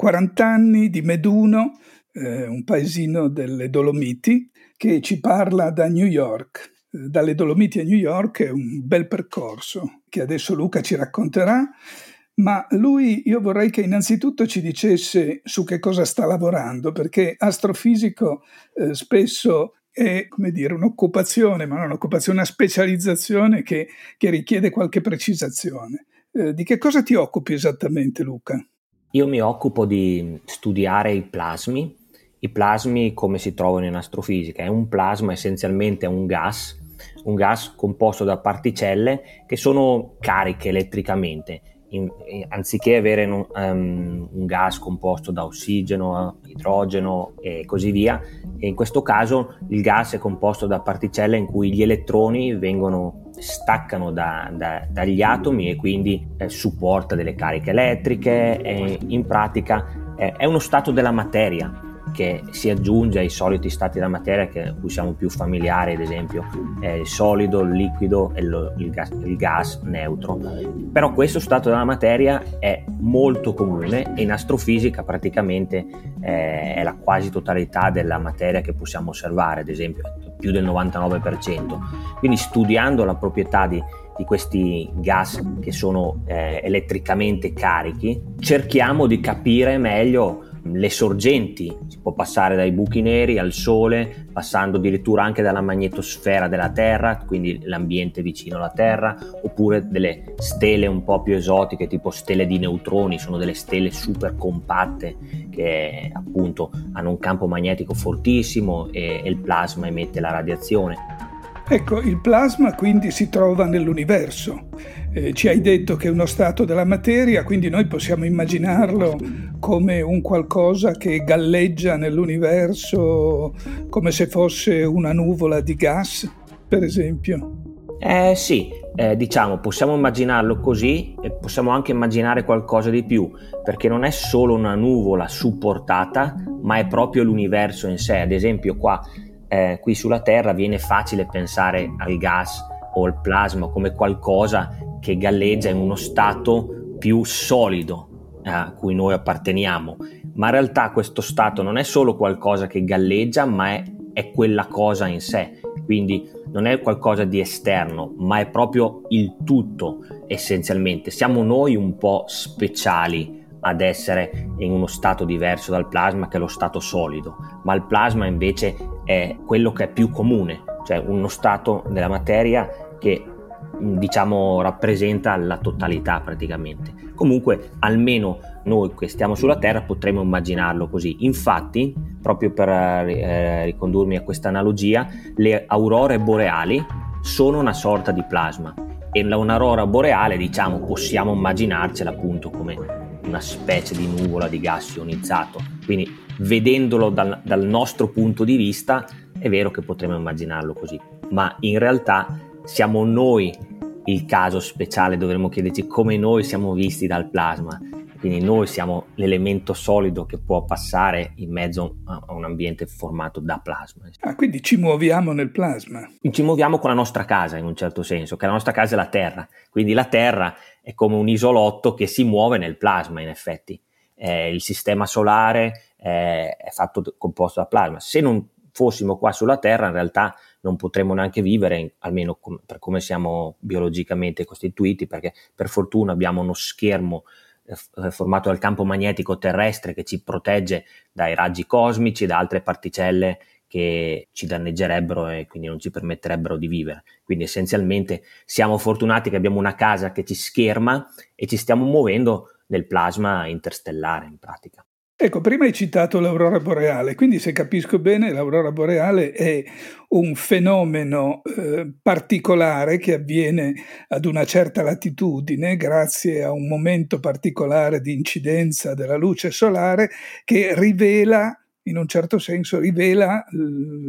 40 anni di Meduno, eh, un paesino delle Dolomiti, che ci parla da New York. Eh, dalle Dolomiti a New York è un bel percorso che adesso Luca ci racconterà, ma lui io vorrei che innanzitutto ci dicesse su che cosa sta lavorando, perché astrofisico eh, spesso è come dire, un'occupazione, ma non un'occupazione, una specializzazione che, che richiede qualche precisazione. Eh, di che cosa ti occupi esattamente, Luca? Io mi occupo di studiare i plasmi, i plasmi come si trovano in astrofisica. È un plasma essenzialmente un gas, un gas composto da particelle che sono cariche elettricamente. In, in, anziché avere un, um, un, gas composto da ossigeno, idrogeno e così via, e in questo caso il gas è composto da particelle in cui gli elettroni vengono staccano da, da, dagli atomi e quindi eh, supporta delle cariche elettriche e in pratica eh, è uno stato della materia che si aggiunge ai soliti stati della materia che cui siamo più familiari, ad esempio il solido, il liquido e il, il, gas, il, gas, neutro. Però questo stato della materia è molto comune e in astrofisica praticamente eh, è la quasi totalità della materia che possiamo osservare, ad esempio più del 99%. Quindi studiando la proprietà di, di questi gas che sono eh, elettricamente carichi, cerchiamo di capire meglio le sorgenti, si può passare dai buchi neri al Sole, passando addirittura anche dalla magnetosfera della Terra, quindi l'ambiente vicino alla Terra, oppure delle stelle un po' più esotiche, tipo stelle di neutroni, sono delle stelle super compatte che appunto hanno un campo magnetico fortissimo e, e il plasma emette la radiazione. Ecco, il plasma quindi si trova nell'universo. Eh, ci hai detto che è uno stato della materia, quindi noi possiamo immaginarlo come un qualcosa che galleggia nell'universo come se fosse una nuvola di gas, per esempio. Eh sì, eh, diciamo, possiamo immaginarlo così e possiamo anche immaginare qualcosa di più, perché non è solo una nuvola supportata, ma è proprio l'universo in sé. Ad esempio, qua eh, qui sulla Terra viene facile pensare al gas o al plasma come qualcosa che galleggia in uno stato più solido eh, a cui noi apparteniamo, ma in realtà questo stato non è solo qualcosa che galleggia, ma è, è quella cosa in sé, quindi non è qualcosa di esterno, ma è proprio il tutto essenzialmente. Siamo noi un po' speciali ad essere in uno stato diverso dal plasma che è lo stato solido, ma il plasma invece è quello che è più comune, cioè uno stato della materia che diciamo rappresenta la totalità praticamente. Comunque almeno noi che stiamo sulla Terra potremmo immaginarlo così. Infatti, proprio per eh, ricondurmi a questa analogia, le aurore boreali sono una sorta di plasma e un'aurora boreale, diciamo, possiamo immaginarcela appunto come una specie di nuvola di gas ionizzato. Quindi vedendolo dal, dal nostro punto di vista è vero che potremmo immaginarlo così, ma in realtà siamo noi il caso speciale, dovremmo chiederci come noi siamo visti dal plasma quindi noi siamo l'elemento solido che può passare in mezzo a un ambiente formato da plasma. Ah, quindi ci muoviamo nel plasma. Ci muoviamo con la nostra casa in un certo senso, che la nostra casa è la Terra. Quindi la Terra è come un isolotto che si muove nel plasma in effetti. Eh, il sistema solare eh, è fatto composto da plasma. Se non fossimo qua sulla Terra, in realtà non potremmo neanche vivere, almeno com- per come siamo biologicamente costituiti, perché per fortuna abbiamo uno schermo eh, formato dal campo magnetico terrestre che ci protegge dai raggi cosmici e da altre particelle che ci danneggerebbero e quindi non ci permetterebbero di vivere. Quindi essenzialmente siamo fortunati che abbiamo una casa che ci scherma e ci stiamo muovendo nel plasma interstellare in pratica. Ecco, prima hai citato l'aurora boreale, quindi se capisco bene l'aurora boreale è un fenomeno eh, particolare che avviene ad una certa latitudine grazie a un momento particolare di incidenza della luce solare che rivela, in un certo senso, rivela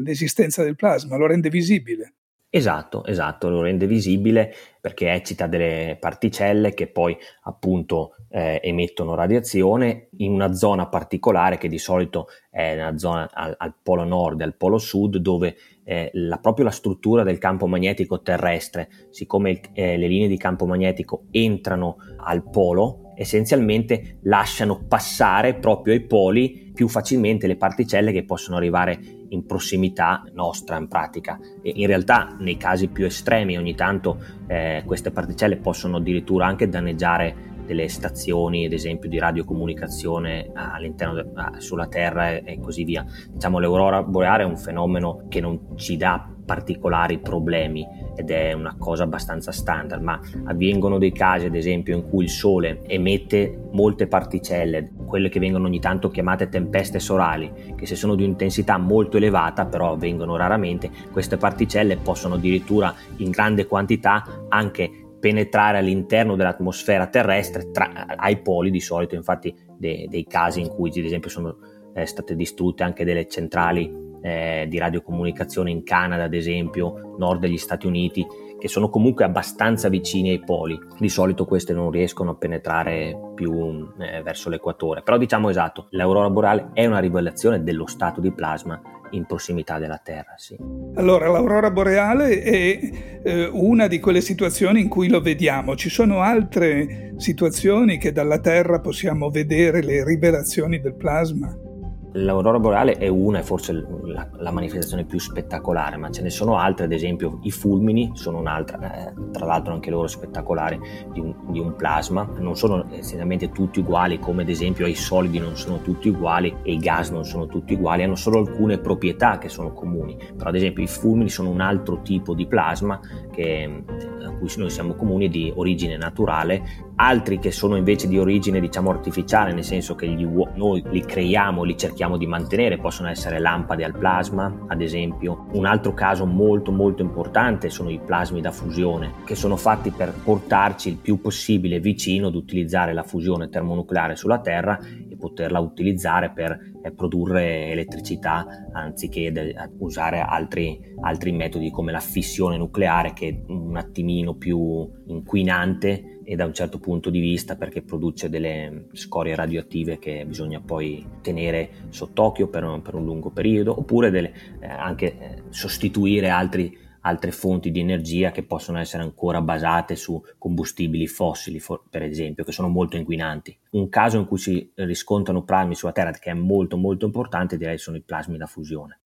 l'esistenza del plasma, lo rende visibile. Esatto, esatto, lo rende visibile perché eccita delle particelle che poi appunto eh, emettono radiazione in una zona particolare che di solito è una zona al, al polo nord e al polo sud dove eh, la, proprio la struttura del campo magnetico terrestre, siccome il, eh, le linee di campo magnetico entrano al polo, essenzialmente lasciano passare proprio ai poli più facilmente le particelle che possono arrivare in prossimità nostra in pratica. E in realtà nei casi più estremi ogni tanto eh, queste particelle possono addirittura anche danneggiare delle stazioni, ad esempio, di radiocomunicazione all'interno de- sulla Terra e, e così via. Diciamo, l'aurora boreale è un fenomeno che non ci dà particolari problemi ed è una cosa abbastanza standard, ma avvengono dei casi, ad esempio, in cui il Sole emette molte particelle, quelle che vengono ogni tanto chiamate tempeste solari, che se sono di intensità molto elevata, però avvengono raramente, queste particelle possono addirittura in grande quantità anche penetrare all'interno dell'atmosfera terrestre tra, ai poli di solito, infatti dei, dei casi in cui ad esempio sono eh, state distrutte anche delle centrali eh, di radiocomunicazione in Canada, ad esempio, nord degli Stati Uniti, che sono comunque abbastanza vicini ai poli. Di solito queste non riescono a penetrare più eh, verso l'equatore, però diciamo esatto, l'aurora boreale è una rivelazione dello stato di plasma in prossimità della Terra. Sì. Allora, l'aurora boreale è eh, una di quelle situazioni in cui lo vediamo. Ci sono altre situazioni che dalla Terra possiamo vedere le rivelazioni del plasma? L'aurora boreale è una e forse la, la, manifestazione più spettacolare, ma ce ne sono altre, ad esempio i fulmini sono un'altra, eh, tra l'altro anche loro spettacolari di un, di un, plasma, non sono essenzialmente tutti uguali, come ad esempio i solidi non sono tutti uguali e i gas non sono tutti uguali, hanno solo alcune proprietà che sono comuni, però ad esempio i fulmini sono un altro tipo di plasma che, a cui noi siamo comuni di origine naturale. Altri che sono invece di origine diciamo artificiale, nel senso che gli, noi li creiamo, li cerchiamo di mantenere, possono essere lampade al plasma, ad esempio. Un altro caso molto molto importante sono i plasmi da fusione, che sono fatti per portarci il più possibile vicino ad utilizzare la fusione termonucleare sulla Terra poterla utilizzare per eh, produrre elettricità anziché de- usare altri, altri metodi come la fissione nucleare che è un attimino più inquinante e da un certo punto di vista perché produce delle scorie radioattive che bisogna poi tenere sott'occhio per un, per un lungo periodo oppure delle, eh, anche eh, sostituire altri, altre fonti di energia che possono essere ancora basate su combustibili fossili for, per esempio che sono molto inquinanti. Un caso in cui si riscontrano plasmi sulla Terra che è molto molto importante direi sono i plasmi da fusione.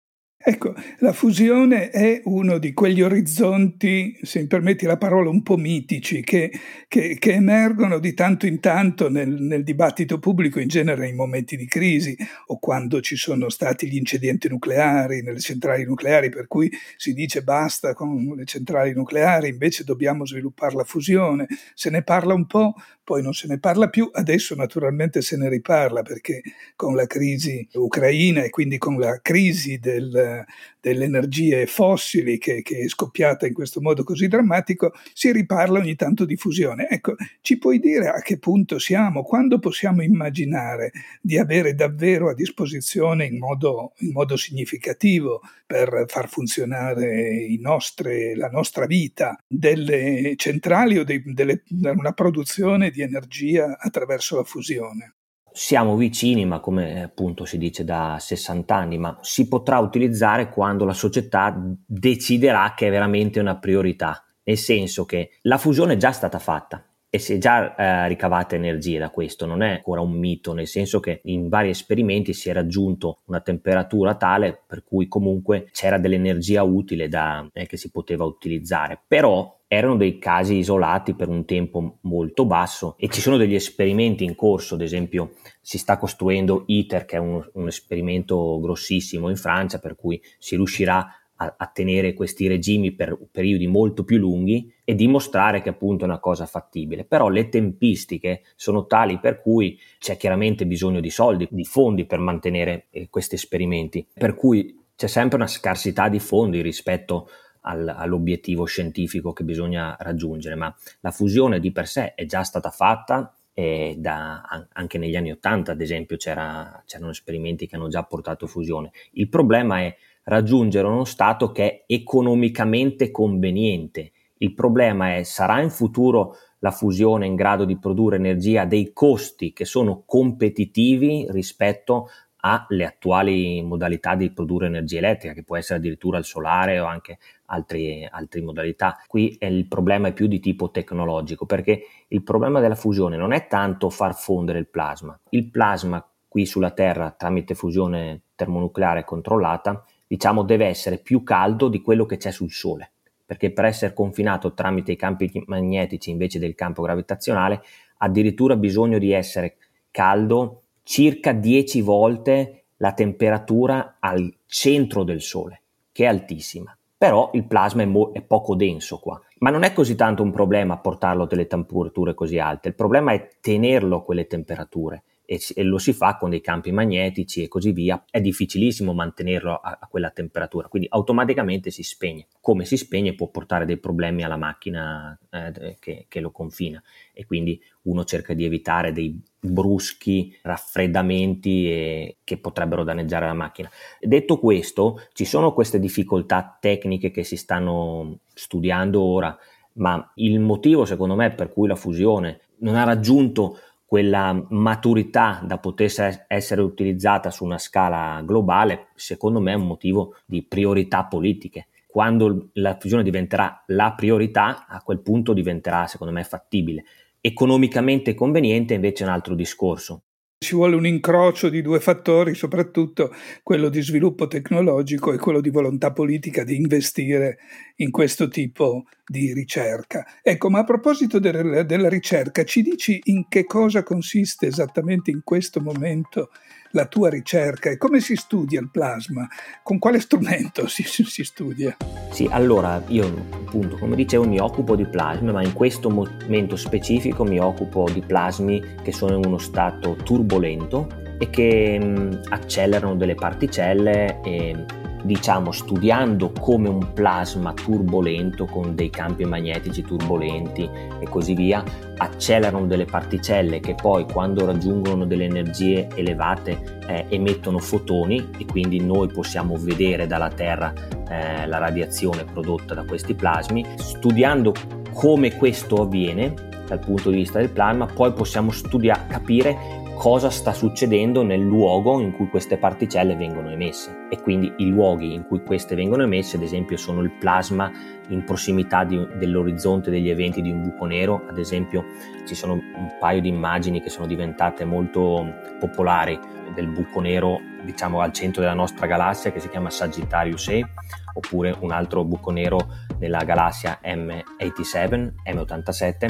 Ecco, la fusione è uno di quegli orizzonti, se mi permetti la parola, un po' mitici, che, che, che emergono di tanto in tanto nel, nel, dibattito pubblico, in genere in momenti di crisi o quando ci sono stati gli incidenti nucleari nelle centrali nucleari, per cui si dice basta con le centrali nucleari, invece dobbiamo sviluppare la fusione. Se ne parla un po', poi non se ne parla più, adesso naturalmente se ne riparla perché con la crisi ucraina e quindi con la crisi del, delle energie fossili che, che, è scoppiata in questo modo così drammatico, si riparla ogni tanto di fusione. Ecco, ci puoi dire a che punto siamo? Quando possiamo immaginare di avere davvero a disposizione in modo, in modo significativo per far funzionare nostre, la nostra vita delle centrali o dei, delle, una produzione di energia attraverso la fusione? Siamo vicini, ma come appunto si dice da 60 anni, ma si potrà utilizzare quando la società deciderà che è veramente una priorità, nel senso che la fusione è già stata fatta e si è già eh, ricavata energia da questo, non è ancora un mito, nel senso che in vari esperimenti si è raggiunto una temperatura tale per cui comunque c'era dell'energia utile da, eh, che si poteva utilizzare, però erano dei casi isolati per un tempo molto basso e ci sono degli esperimenti in corso, ad esempio si sta costruendo ITER che è un, un esperimento grossissimo in Francia per cui si riuscirà a, a, tenere questi regimi per periodi molto più lunghi e dimostrare che appunto è una cosa fattibile. Però le tempistiche sono tali per cui c'è chiaramente bisogno di soldi, di fondi per mantenere eh, questi esperimenti, per cui c'è sempre una scarsità di fondi rispetto al, all'obiettivo scientifico che bisogna raggiungere, ma la fusione di per sé è già stata fatta e da, anche negli anni Ottanta, ad esempio, c'erano esperimenti che hanno già portato fusione. Il problema è raggiungere uno stato che è economicamente conveniente. Il problema è sarà in futuro la fusione in grado di produrre energia a dei costi che sono competitivi rispetto alle attuali modalità di produrre energia elettrica, che può essere addirittura il solare o anche altre, altre modalità. Qui il problema è più di tipo tecnologico, perché il problema della fusione non è tanto far fondere il plasma. Il plasma qui sulla Terra, tramite fusione termonucleare controllata, diciamo deve essere più caldo di quello che c'è sul Sole, perché per essere confinato tramite i campi magnetici invece del campo gravitazionale, addirittura bisogno di essere caldo circa 10 volte la temperatura al centro del Sole, che è altissima. Però il plasma è, mo- è, poco denso qua. Ma non è così tanto un problema portarlo a delle temperature così alte, il problema è tenerlo a quelle temperature e, e, lo si fa con dei campi magnetici e così via, è difficilissimo mantenerlo a, a, quella temperatura, quindi automaticamente si spegne. Come si spegne può portare dei problemi alla macchina eh, che, che, lo confina e quindi uno cerca di evitare dei bruschi raffreddamenti e, che potrebbero danneggiare la macchina. Detto questo, ci sono queste difficoltà tecniche che si stanno studiando ora, ma il motivo secondo me per cui la fusione non ha raggiunto quella maturità da poter essere utilizzata su una scala globale, secondo me è un motivo di priorità politiche. Quando la fusione diventerà la priorità, a quel punto diventerà, secondo me, fattibile. Economicamente conveniente invece è un altro discorso. Ci vuole un incrocio di due fattori, soprattutto quello di sviluppo tecnologico e quello di volontà politica di investire in questo tipo di ricerca. Ecco, ma a proposito del, della ricerca, ci dici in che cosa consiste esattamente in questo momento la tua ricerca e come si studia il plasma? Con quale strumento si, si studia? Sì, allora io appunto come dicevo mi occupo di plasmi, ma in questo momento specifico mi occupo di plasmi che sono in uno stato turbolento e che mh, accelerano delle particelle e diciamo studiando come un plasma turbolento con dei campi magnetici turbolenti e così via accelerano delle particelle che poi quando raggiungono delle energie elevate eh, emettono fotoni e quindi noi possiamo vedere dalla Terra eh, la radiazione prodotta da questi plasmi. Studiando come questo avviene dal punto di vista del plasma poi possiamo studiare capire cosa sta succedendo nel luogo in cui queste particelle vengono emesse. E quindi i luoghi in cui queste vengono emesse ad esempio sono il plasma in prossimità di, dell'orizzonte degli eventi di un buco nero. Ad esempio ci sono un paio di immagini che sono diventate molto popolari del buco nero diciamo al centro della nostra galassia che si chiama Sagittarius A oppure un altro buco nero nella galassia M87, M87,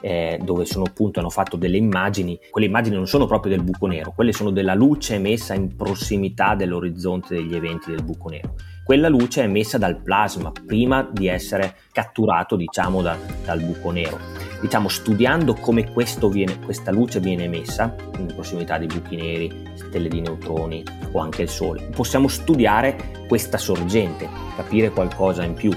eh, dove sono appunto hanno fatto delle immagini. Quelle immagini non sono proprio del buco nero, quelle sono della luce emessa in prossimità dell'orizzonte degli eventi del buco nero. Quella luce è emessa dal plasma prima di essere catturato, diciamo, da, dal buco nero. Diciamo, studiando come viene, questa luce viene emessa in prossimità di buchi neri, stelle di neutroni o anche il Sole, possiamo studiare questa sorgente, capire qualcosa in più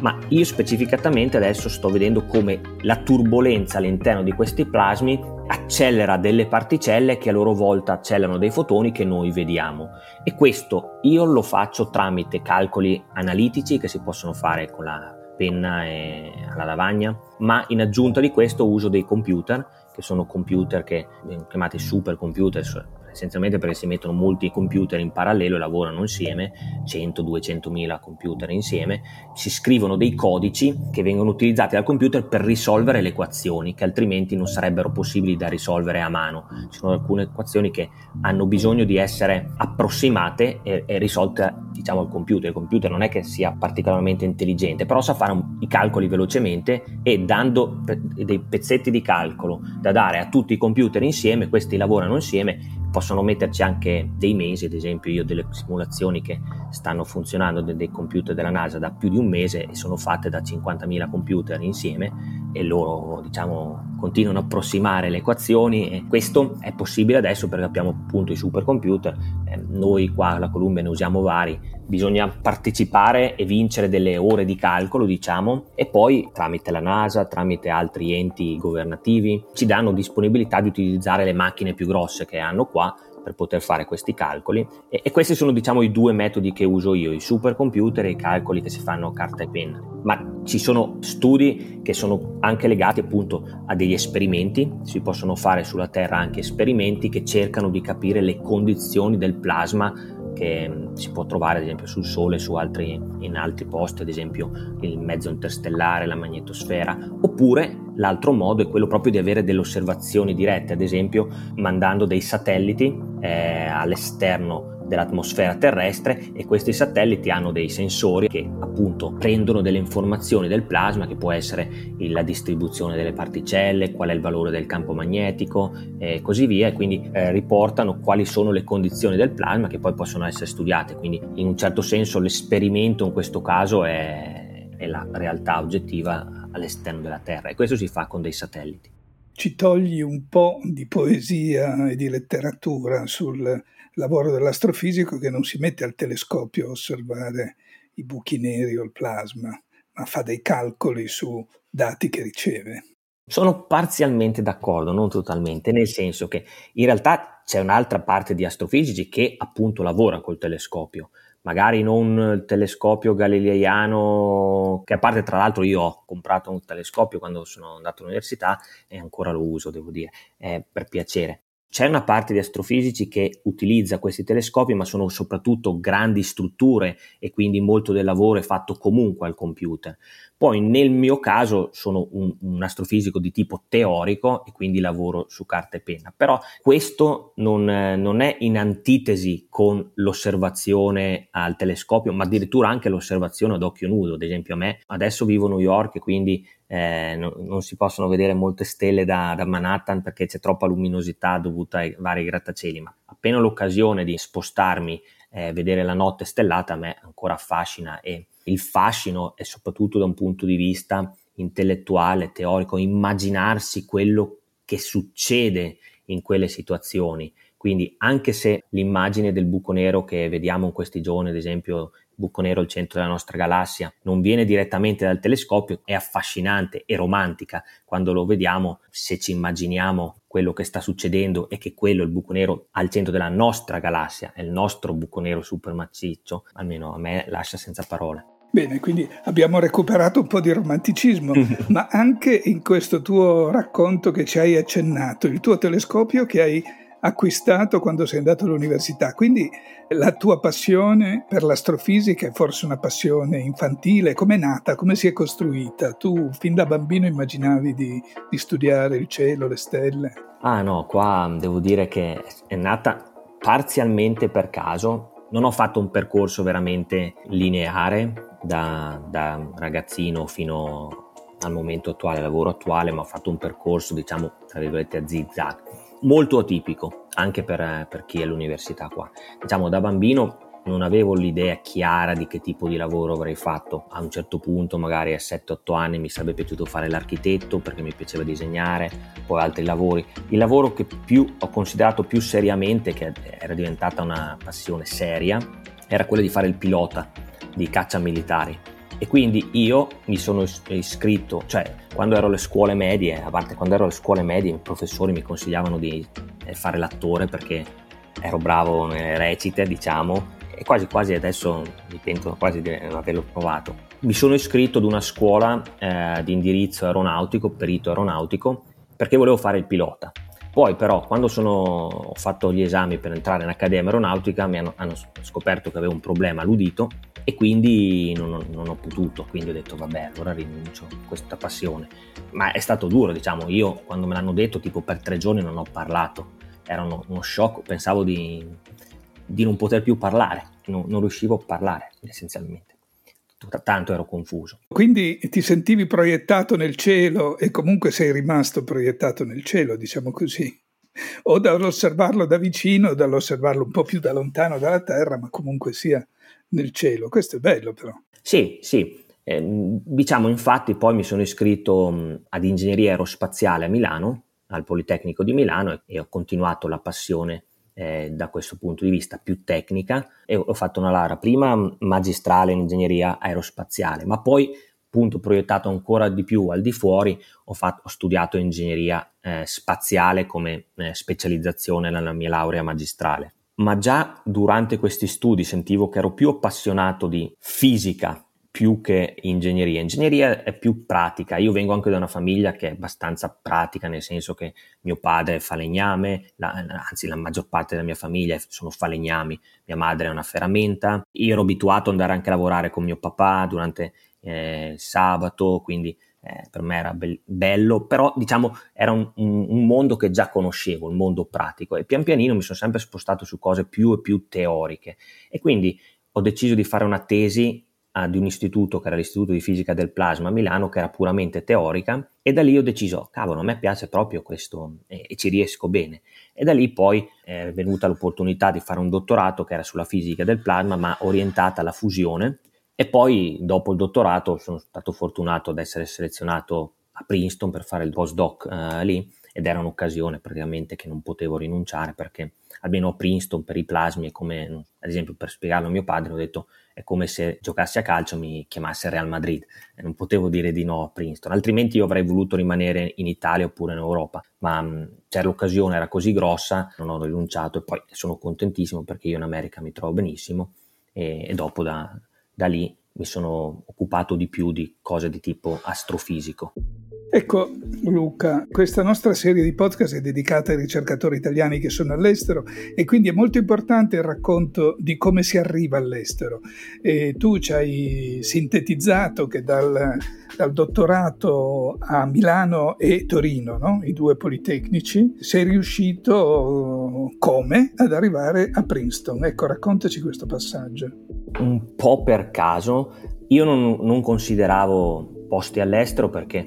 ma io specificatamente adesso sto vedendo come la turbolenza all'interno di questi plasmi accelera delle particelle che a loro volta accelerano dei fotoni che noi vediamo. E questo io lo faccio tramite calcoli analitici che si possono fare con la penna e la lavagna, ma in aggiunta di questo uso dei computer che sono computer che vengono chiamati supercomputer essenzialmente perché si mettono molti computer in parallelo e lavorano insieme, 100-200 mila computer insieme, si scrivono dei codici che vengono utilizzati dal computer per risolvere le equazioni che altrimenti non sarebbero possibili da risolvere a mano. Ci sono alcune equazioni che hanno bisogno di essere approssimate e, e risolte diciamo al computer. Il computer non è che sia particolarmente intelligente, però sa fare un, i calcoli velocemente e dando dei pezzetti di calcolo da dare a tutti i computer insieme, questi lavorano insieme possono metterci anche dei mesi, ad esempio io ho delle simulazioni che stanno funzionando dei computer della NASA da più di un mese e sono fatte da 50.000 computer insieme e loro diciamo continuano a approssimare le equazioni e questo è possibile adesso perché abbiamo appunto i supercomputer, eh, noi qua alla Columbia ne usiamo vari, bisogna partecipare e vincere delle ore di calcolo diciamo e poi tramite la NASA, tramite altri enti governativi ci danno disponibilità di utilizzare le macchine più grosse che hanno qua per poter fare questi calcoli e, e, questi sono diciamo i due metodi che uso io, i supercomputer e i calcoli che si fanno a carta e penna. Ma ci sono studi che sono anche legati appunto a degli esperimenti, si possono fare sulla Terra anche esperimenti che cercano di capire le condizioni del plasma che mm, si può trovare ad esempio sul Sole su altri, in altri posti, ad esempio il mezzo interstellare, la magnetosfera, oppure l'altro modo è quello proprio di avere delle osservazioni dirette, ad esempio mandando dei satelliti eh, all'esterno dell'atmosfera terrestre e questi satelliti hanno dei sensori che appunto prendono delle informazioni del plasma che può essere la distribuzione delle particelle, qual è il valore del campo magnetico e così via e quindi eh, riportano quali sono le condizioni del plasma che poi possono essere studiate. Quindi in un certo senso l'esperimento in questo caso è, è la realtà oggettiva all'esterno della Terra e questo si fa con dei satelliti. Ci togli un po' di poesia e di letteratura sul lavoro dell'astrofisico che non si mette al telescopio a osservare i buchi neri o il plasma, ma fa dei calcoli su dati che riceve. Sono parzialmente d'accordo, non totalmente, nel senso che in realtà c'è un'altra parte di astrofisici che appunto lavora col telescopio, magari non il telescopio galileiano, che a parte tra l'altro io ho comprato un telescopio quando sono andato all'università e ancora lo uso, devo dire, eh, per piacere. C'è una parte di astrofisici che utilizza questi telescopi, ma sono soprattutto grandi strutture e quindi molto del lavoro è fatto comunque al computer. Poi nel mio caso sono un, un, astrofisico di tipo teorico e quindi lavoro su carta e penna, però questo non, non, è in antitesi con l'osservazione al telescopio, ma addirittura anche l'osservazione ad occhio nudo. Ad esempio a me adesso vivo a New York e quindi eh, no, non si possono vedere molte stelle da, da, Manhattan perché c'è troppa luminosità dovuta ai vari grattacieli, ma appena l'occasione di spostarmi eh, vedere la notte stellata a me ancora affascina e il fascino è soprattutto da un punto di vista intellettuale, teorico, immaginarsi quello che succede in quelle situazioni. Quindi anche se l'immagine del buco nero che vediamo in questi giorni, ad esempio buco nero al centro della nostra galassia, non viene direttamente dal telescopio, è affascinante e romantica quando lo vediamo, se ci immaginiamo quello che sta succedendo e che quello, il buco nero, al centro della nostra galassia, è il nostro buco nero super massiccio, almeno a me lascia senza parole. Bene, quindi abbiamo recuperato un po' di romanticismo, ma anche in questo tuo racconto che ci hai accennato, il tuo telescopio che hai acquistato quando sei andato all'università, quindi la tua passione per l'astrofisica è forse una passione infantile, come è nata, come si è costruita? Tu fin da bambino immaginavi di, di studiare il cielo, le stelle? Ah no, qua devo dire che è nata parzialmente per caso, non ho fatto un percorso veramente lineare, da, da ragazzino fino al momento attuale, lavoro attuale, ma ho fatto un percorso, diciamo, tra virgolette, a zigzag, molto atipico anche per, per chi è all'università qua. Diciamo, da bambino non avevo l'idea chiara di che tipo di lavoro avrei fatto. A un certo punto, magari a 7-8 anni, mi sarebbe piaciuto fare l'architetto perché mi piaceva disegnare, poi altri lavori. Il lavoro che più ho considerato più seriamente, che era diventata una passione seria, era quello di fare il pilota di caccia militari. E quindi io mi sono iscritto, cioè quando ero alle scuole medie, a parte quando ero alle scuole medie, i professori mi consigliavano di eh, fare l'attore perché ero bravo nelle recite, diciamo, e quasi quasi adesso mi pento quasi di non averlo provato. Mi sono iscritto ad una scuola eh, di indirizzo aeronautico, perito aeronautico, perché volevo fare il pilota. Poi però quando sono, ho fatto gli esami per entrare in Accademia Aeronautica mi hanno, hanno scoperto che avevo un problema all'udito e quindi non, non, ho potuto, quindi ho detto vabbè allora rinuncio a questa passione. Ma è stato duro, diciamo, io quando me l'hanno detto tipo per tre giorni non ho parlato, era uno, uno shock, pensavo di, di, non poter più parlare, non, non riuscivo a parlare essenzialmente tanto ero confuso. Quindi ti sentivi proiettato nel cielo e comunque sei rimasto proiettato nel cielo, diciamo così. O dall'osservarlo da vicino o dall'osservarlo un po' più da lontano dalla Terra, ma comunque sia nel cielo. Questo è bello però. Sì, sì. Eh, diciamo infatti poi mi sono iscritto mh, ad ingegneria aerospaziale a Milano, al Politecnico di Milano e, e ho continuato la passione eh, da questo punto di vista più tecnica e ho fatto una laurea prima magistrale in ingegneria aerospaziale, ma poi appunto proiettato ancora di più al di fuori, ho, fatto, ho studiato ingegneria eh, spaziale come eh, specializzazione nella mia laurea magistrale. Ma già durante questi studi sentivo che ero più appassionato di fisica più che ingegneria. Ingegneria è più pratica. Io vengo anche da una famiglia che è abbastanza pratica, nel senso che mio padre è falegname, la, anzi la maggior parte della mia famiglia sono falegnami, mia madre è una ferramenta. Io ero abituato ad andare anche a lavorare con mio papà durante eh, sabato, quindi eh, per me era be- bello, però diciamo era un, un, un, mondo che già conoscevo, il mondo pratico e pian pianino mi sono sempre spostato su cose più e più teoriche. E quindi ho deciso di fare una tesi uh, di un istituto che era l'Istituto di Fisica del Plasma a Milano che era puramente teorica e da lì ho deciso, cavolo, a me piace proprio questo e, e ci riesco bene. E da lì poi è venuta l'opportunità di fare un dottorato che era sulla fisica del plasma ma orientata alla fusione e poi dopo il dottorato sono stato fortunato ad essere selezionato a Princeton per fare il postdoc uh, lì ed era un'occasione praticamente che non potevo rinunciare perché almeno a Princeton per i plasmi è come, ad esempio per spiegarlo a mio padre ho detto è come se giocassi a calcio mi chiamasse Real Madrid e non potevo dire di no a Princeton altrimenti io avrei voluto rimanere in Italia oppure in Europa. Ma mh, cioè, l'occasione era così grossa non ho rinunciato e poi sono contentissimo perché io in America mi trovo benissimo e, e dopo da, da lì mi sono occupato di più di cose di tipo astrofisico. Ecco Luca, questa nostra serie di podcast è dedicata ai ricercatori italiani che sono all'estero e quindi è molto importante il racconto di come si arriva all'estero. E tu ci hai sintetizzato che dal, dal dottorato a Milano e Torino, no? i due politecnici, sei riuscito come ad arrivare a Princeton. Ecco, raccontaci questo passaggio. Un po' per caso, io non, non consideravo posti all'estero perché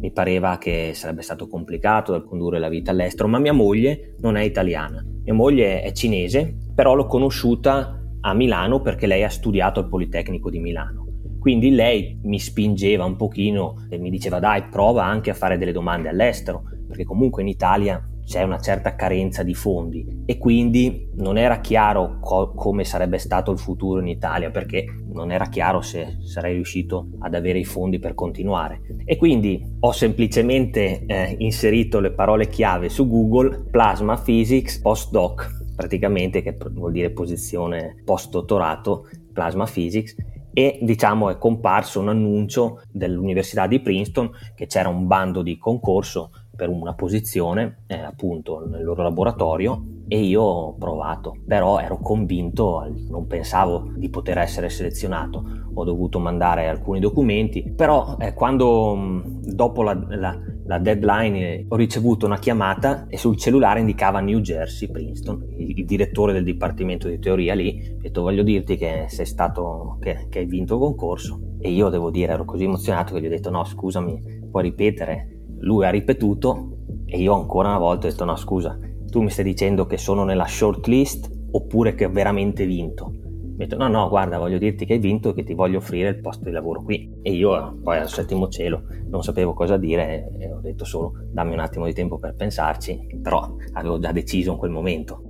mi pareva che sarebbe stato complicato da condurre la vita all'estero, ma mia moglie non è italiana, mia moglie è cinese, però l'ho conosciuta a Milano perché lei ha studiato al Politecnico di Milano. Quindi lei mi spingeva un pochino e mi diceva dai prova anche a fare delle domande all'estero, perché comunque in Italia c'è una certa carenza di fondi e quindi non era chiaro co- come sarebbe stato il futuro in Italia perché non era chiaro se sarei riuscito ad avere i fondi per continuare. E quindi ho semplicemente eh, inserito le parole chiave su Google Plasma Physics Postdoc praticamente che vuol dire posizione post dottorato Plasma Physics e diciamo è comparso un annuncio dell'Università di Princeton che c'era un bando di concorso per una posizione eh, appunto nel loro laboratorio e io ho provato, però ero convinto, non pensavo di poter essere selezionato, ho dovuto mandare alcuni documenti, però eh, quando dopo la, la, la, deadline eh, ho ricevuto una chiamata e sul cellulare indicava New Jersey, Princeton, il, il direttore del dipartimento di teoria lì, ha detto voglio dirti che sei stato, che, che hai vinto il concorso. E io devo dire ero così emozionato che gli ho detto no scusami, puoi ripetere lui ha ripetuto e io ancora una volta ho detto no scusa, tu mi stai dicendo che sono nella shortlist oppure che ho veramente vinto? Mi ha detto no no guarda voglio dirti che hai vinto e che ti voglio offrire il posto di lavoro qui e io poi al settimo cielo non sapevo cosa dire e ho detto solo dammi un attimo di tempo per pensarci però avevo già deciso in quel momento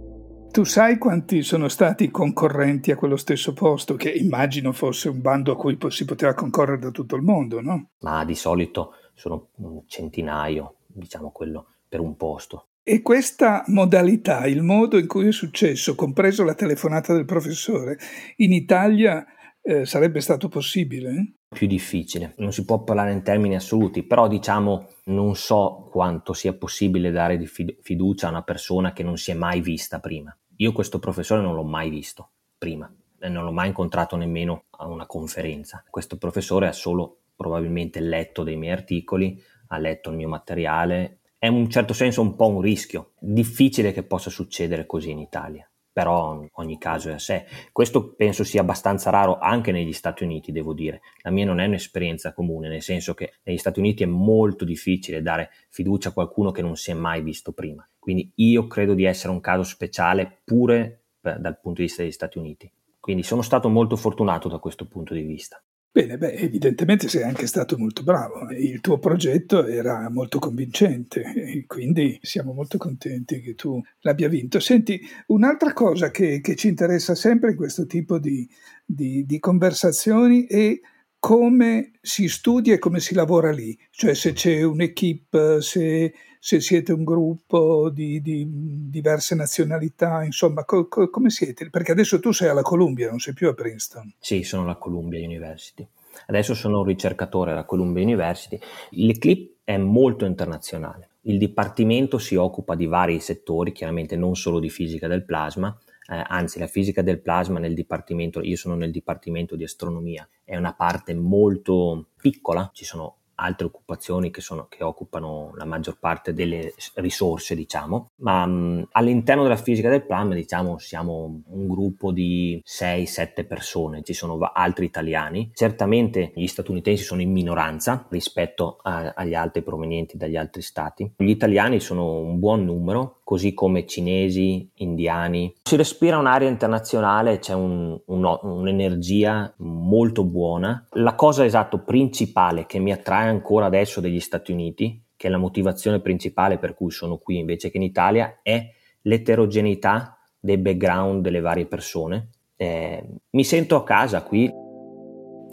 tu sai quanti sono stati i concorrenti a quello stesso posto, che immagino fosse un bando a cui si poteva concorrere da tutto il mondo, no? Ma di solito sono un centinaio, diciamo quello per un posto. E questa modalità, il modo in cui è successo, compreso la telefonata del professore, in Italia eh, sarebbe stato possibile? Più difficile, non si può parlare in termini assoluti, però diciamo non so quanto sia possibile dare fiducia a una persona che non si è mai vista prima. Io questo professore non l'ho mai visto prima, non l'ho mai incontrato nemmeno a una conferenza. Questo professore ha solo probabilmente letto dei miei articoli, ha letto il mio materiale. È in un certo senso un po' un rischio. Difficile che possa succedere così in Italia, però ogni caso è a sé. Questo penso sia abbastanza raro anche negli Stati Uniti, devo dire. La mia non è un'esperienza comune, nel senso che negli Stati Uniti è molto difficile dare fiducia a qualcuno che non si è mai visto prima. Quindi io credo di essere un caso speciale pure dal punto di vista degli Stati Uniti. Quindi sono stato molto fortunato da questo punto di vista. Bene, beh, evidentemente sei anche stato molto bravo. Il tuo progetto era molto convincente quindi siamo molto contenti che tu l'abbia vinto. Senti, un'altra cosa che, che ci interessa sempre in questo tipo di, di, di conversazioni è come si studia e come si lavora lì, cioè se c'è un'equipe, se, se siete un gruppo di, di diverse nazionalità, insomma, co, co, come siete? Perché adesso tu sei alla Columbia, non sei più a Princeton. Sì, sono alla Columbia University. Adesso sono un ricercatore alla Columbia University. L'ECLIP è molto internazionale. Il dipartimento si occupa di vari settori, chiaramente non solo di fisica del plasma, eh, anzi la fisica del plasma nel dipartimento, io sono nel dipartimento di astronomia, è una parte molto piccola, ci sono altre occupazioni che, sono, che, occupano la maggior parte delle risorse, diciamo, ma mh, all'interno della fisica del plasma, diciamo, siamo un gruppo di 6-7 persone, ci sono altri italiani. Certamente gli statunitensi sono in minoranza rispetto a, agli altri provenienti dagli altri stati. Gli italiani sono un buon numero, così come cinesi, indiani. Si respira un'area internazionale, c'è un, un, un'energia molto buona. La cosa esatto principale che mi attrae ancora adesso degli Stati Uniti, che è la motivazione principale per cui sono qui invece che in Italia, è l'eterogeneità dei background delle varie persone. Eh, mi sento a casa qui,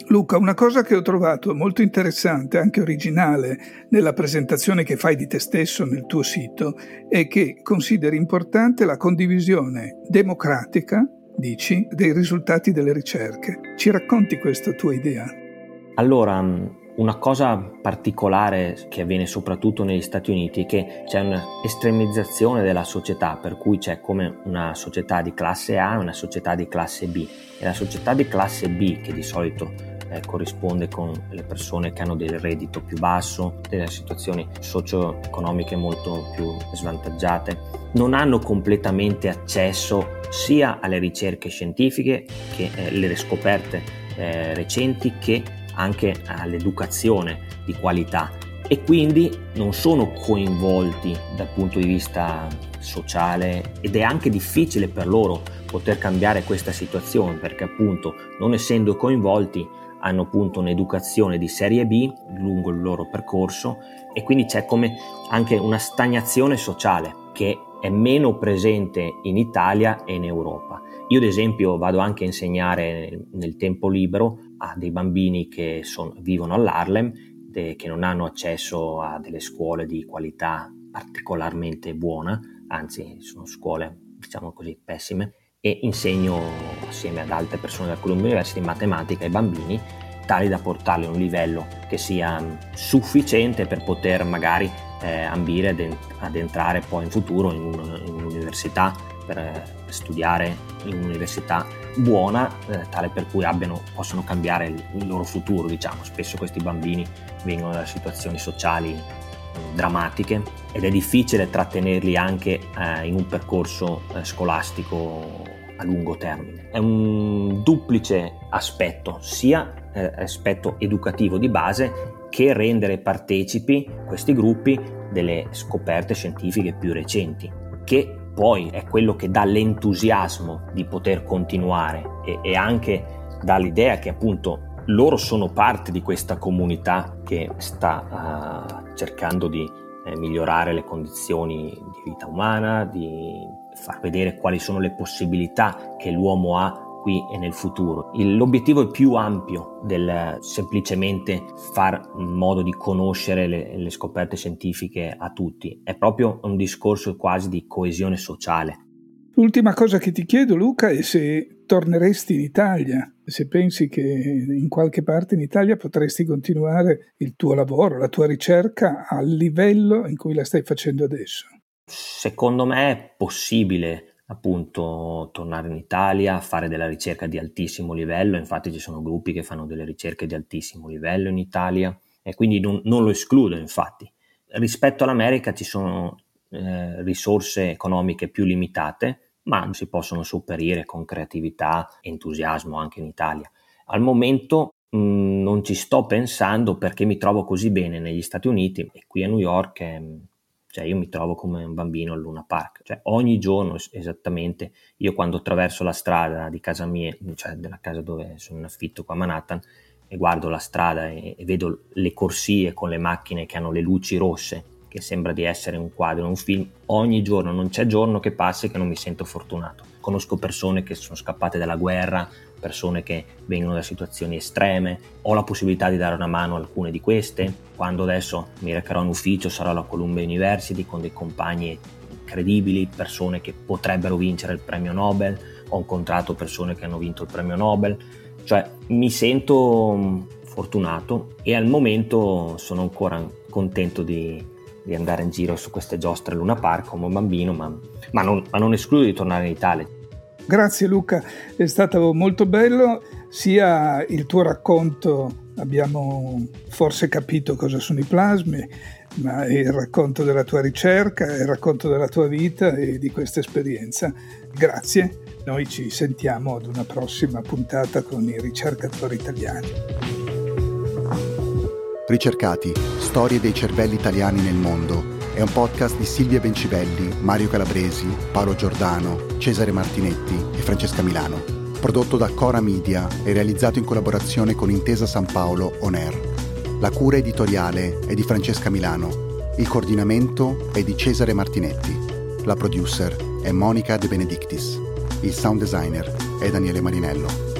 Luca, una cosa che ho trovato molto interessante, anche originale, nella presentazione che fai di te stesso nel tuo sito, è che consideri importante la condivisione democratica, dici, dei risultati delle ricerche. Ci racconti questa tua idea? Allora, una cosa particolare che avviene soprattutto negli Stati Uniti è che c'è un'estremizzazione della società, per cui c'è come una società di classe A e una società di classe B. E la società di classe B, che di solito eh, corrisponde con le persone che hanno del reddito più basso, delle situazioni socio-economiche molto più svantaggiate, non hanno completamente accesso sia alle ricerche scientifiche che eh, le scoperte eh, recenti che anche all'educazione di qualità e quindi non sono coinvolti dal punto di vista sociale ed è anche difficile per loro poter cambiare questa situazione perché appunto non essendo coinvolti hanno appunto un'educazione di serie B lungo il loro percorso e quindi c'è come anche una stagnazione sociale che è meno presente in Italia e in Europa. Io ad esempio vado anche a insegnare nel tempo libero a dei bambini che son, vivono all'Harlem, de, che non hanno accesso a delle scuole di qualità particolarmente buona, anzi sono scuole diciamo così pessime e insegno assieme ad altre persone della Columbia University matematica ai bambini tali da portarli a un livello che sia sufficiente per poter magari eh, ambire ad, ad, entrare poi in futuro in, un, in un'università per eh, studiare in un'università buona eh, tale per cui abbiano, possano cambiare il, il, loro futuro diciamo spesso questi bambini vengono da situazioni sociali eh, drammatiche ed è difficile trattenerli anche eh, in un percorso eh, scolastico a lungo termine. È un duplice aspetto, sia eh, aspetto educativo di base che rendere partecipi questi gruppi delle scoperte scientifiche più recenti, che poi è quello che dà l'entusiasmo di poter continuare e, e anche dà l'idea che appunto loro sono parte di questa comunità che sta uh, cercando di eh, migliorare le condizioni di vita umana, di far vedere quali sono le possibilità che l'uomo ha qui e nel futuro. L'obiettivo è più ampio del semplicemente far modo di conoscere le, le scoperte scientifiche a tutti, è proprio un discorso quasi di coesione sociale. L'ultima cosa che ti chiedo Luca è se torneresti in Italia, se pensi che in qualche parte in Italia potresti continuare il tuo lavoro, la tua ricerca al livello in cui la stai facendo adesso. Secondo me è possibile appunto tornare in Italia, fare della ricerca di altissimo livello, infatti ci sono gruppi che fanno delle ricerche di altissimo livello in Italia e quindi non, non lo escludo infatti. Rispetto all'America ci sono eh, risorse economiche più limitate, ma si possono sopperire con creatività e entusiasmo anche in Italia. Al momento mh, mm, non ci sto pensando perché mi trovo così bene negli Stati Uniti e qui a New York è, cioè io mi trovo come un bambino al Luna Park, cioè ogni giorno esattamente, io quando attraverso la strada di casa mia, cioè della casa dove sono in affitto qua a Manhattan, e guardo la strada e, e vedo le corsie con le macchine che hanno le luci rosse, che sembra di essere un quadro, un film, ogni giorno, non c'è giorno che passi che non mi sento fortunato. Conosco persone che sono scappate dalla guerra, persone che vengono da situazioni estreme, ho la possibilità di dare una mano a alcune di queste, quando adesso mi recherò in ufficio sarò alla Columbia University con dei compagni incredibili, persone che potrebbero vincere il premio Nobel, ho incontrato persone che hanno vinto il premio Nobel, cioè mi sento fortunato e al momento sono ancora contento di, di andare in giro su queste giostre Luna Park come bambino, ma, ma, non, ma non escludo di tornare in Italia. Grazie Luca, è stato molto bello sia il tuo racconto, abbiamo forse capito cosa sono i plasmi, ma il racconto della tua ricerca, il racconto della tua vita e di questa esperienza. Grazie, noi ci sentiamo ad una prossima puntata con i ricercatori italiani. Ricercati, storie dei cervelli italiani nel mondo è un podcast di Silvia Bencivelli, Mario Calabresi, Paolo Giordano, Cesare Martinetti e Francesca Milano. Prodotto da Cora Media e realizzato in collaborazione con Intesa San Paolo On Air. La cura editoriale è di Francesca Milano. Il coordinamento è di Cesare Martinetti. La producer è Monica De Benedictis. Il sound designer è Daniele Marinello.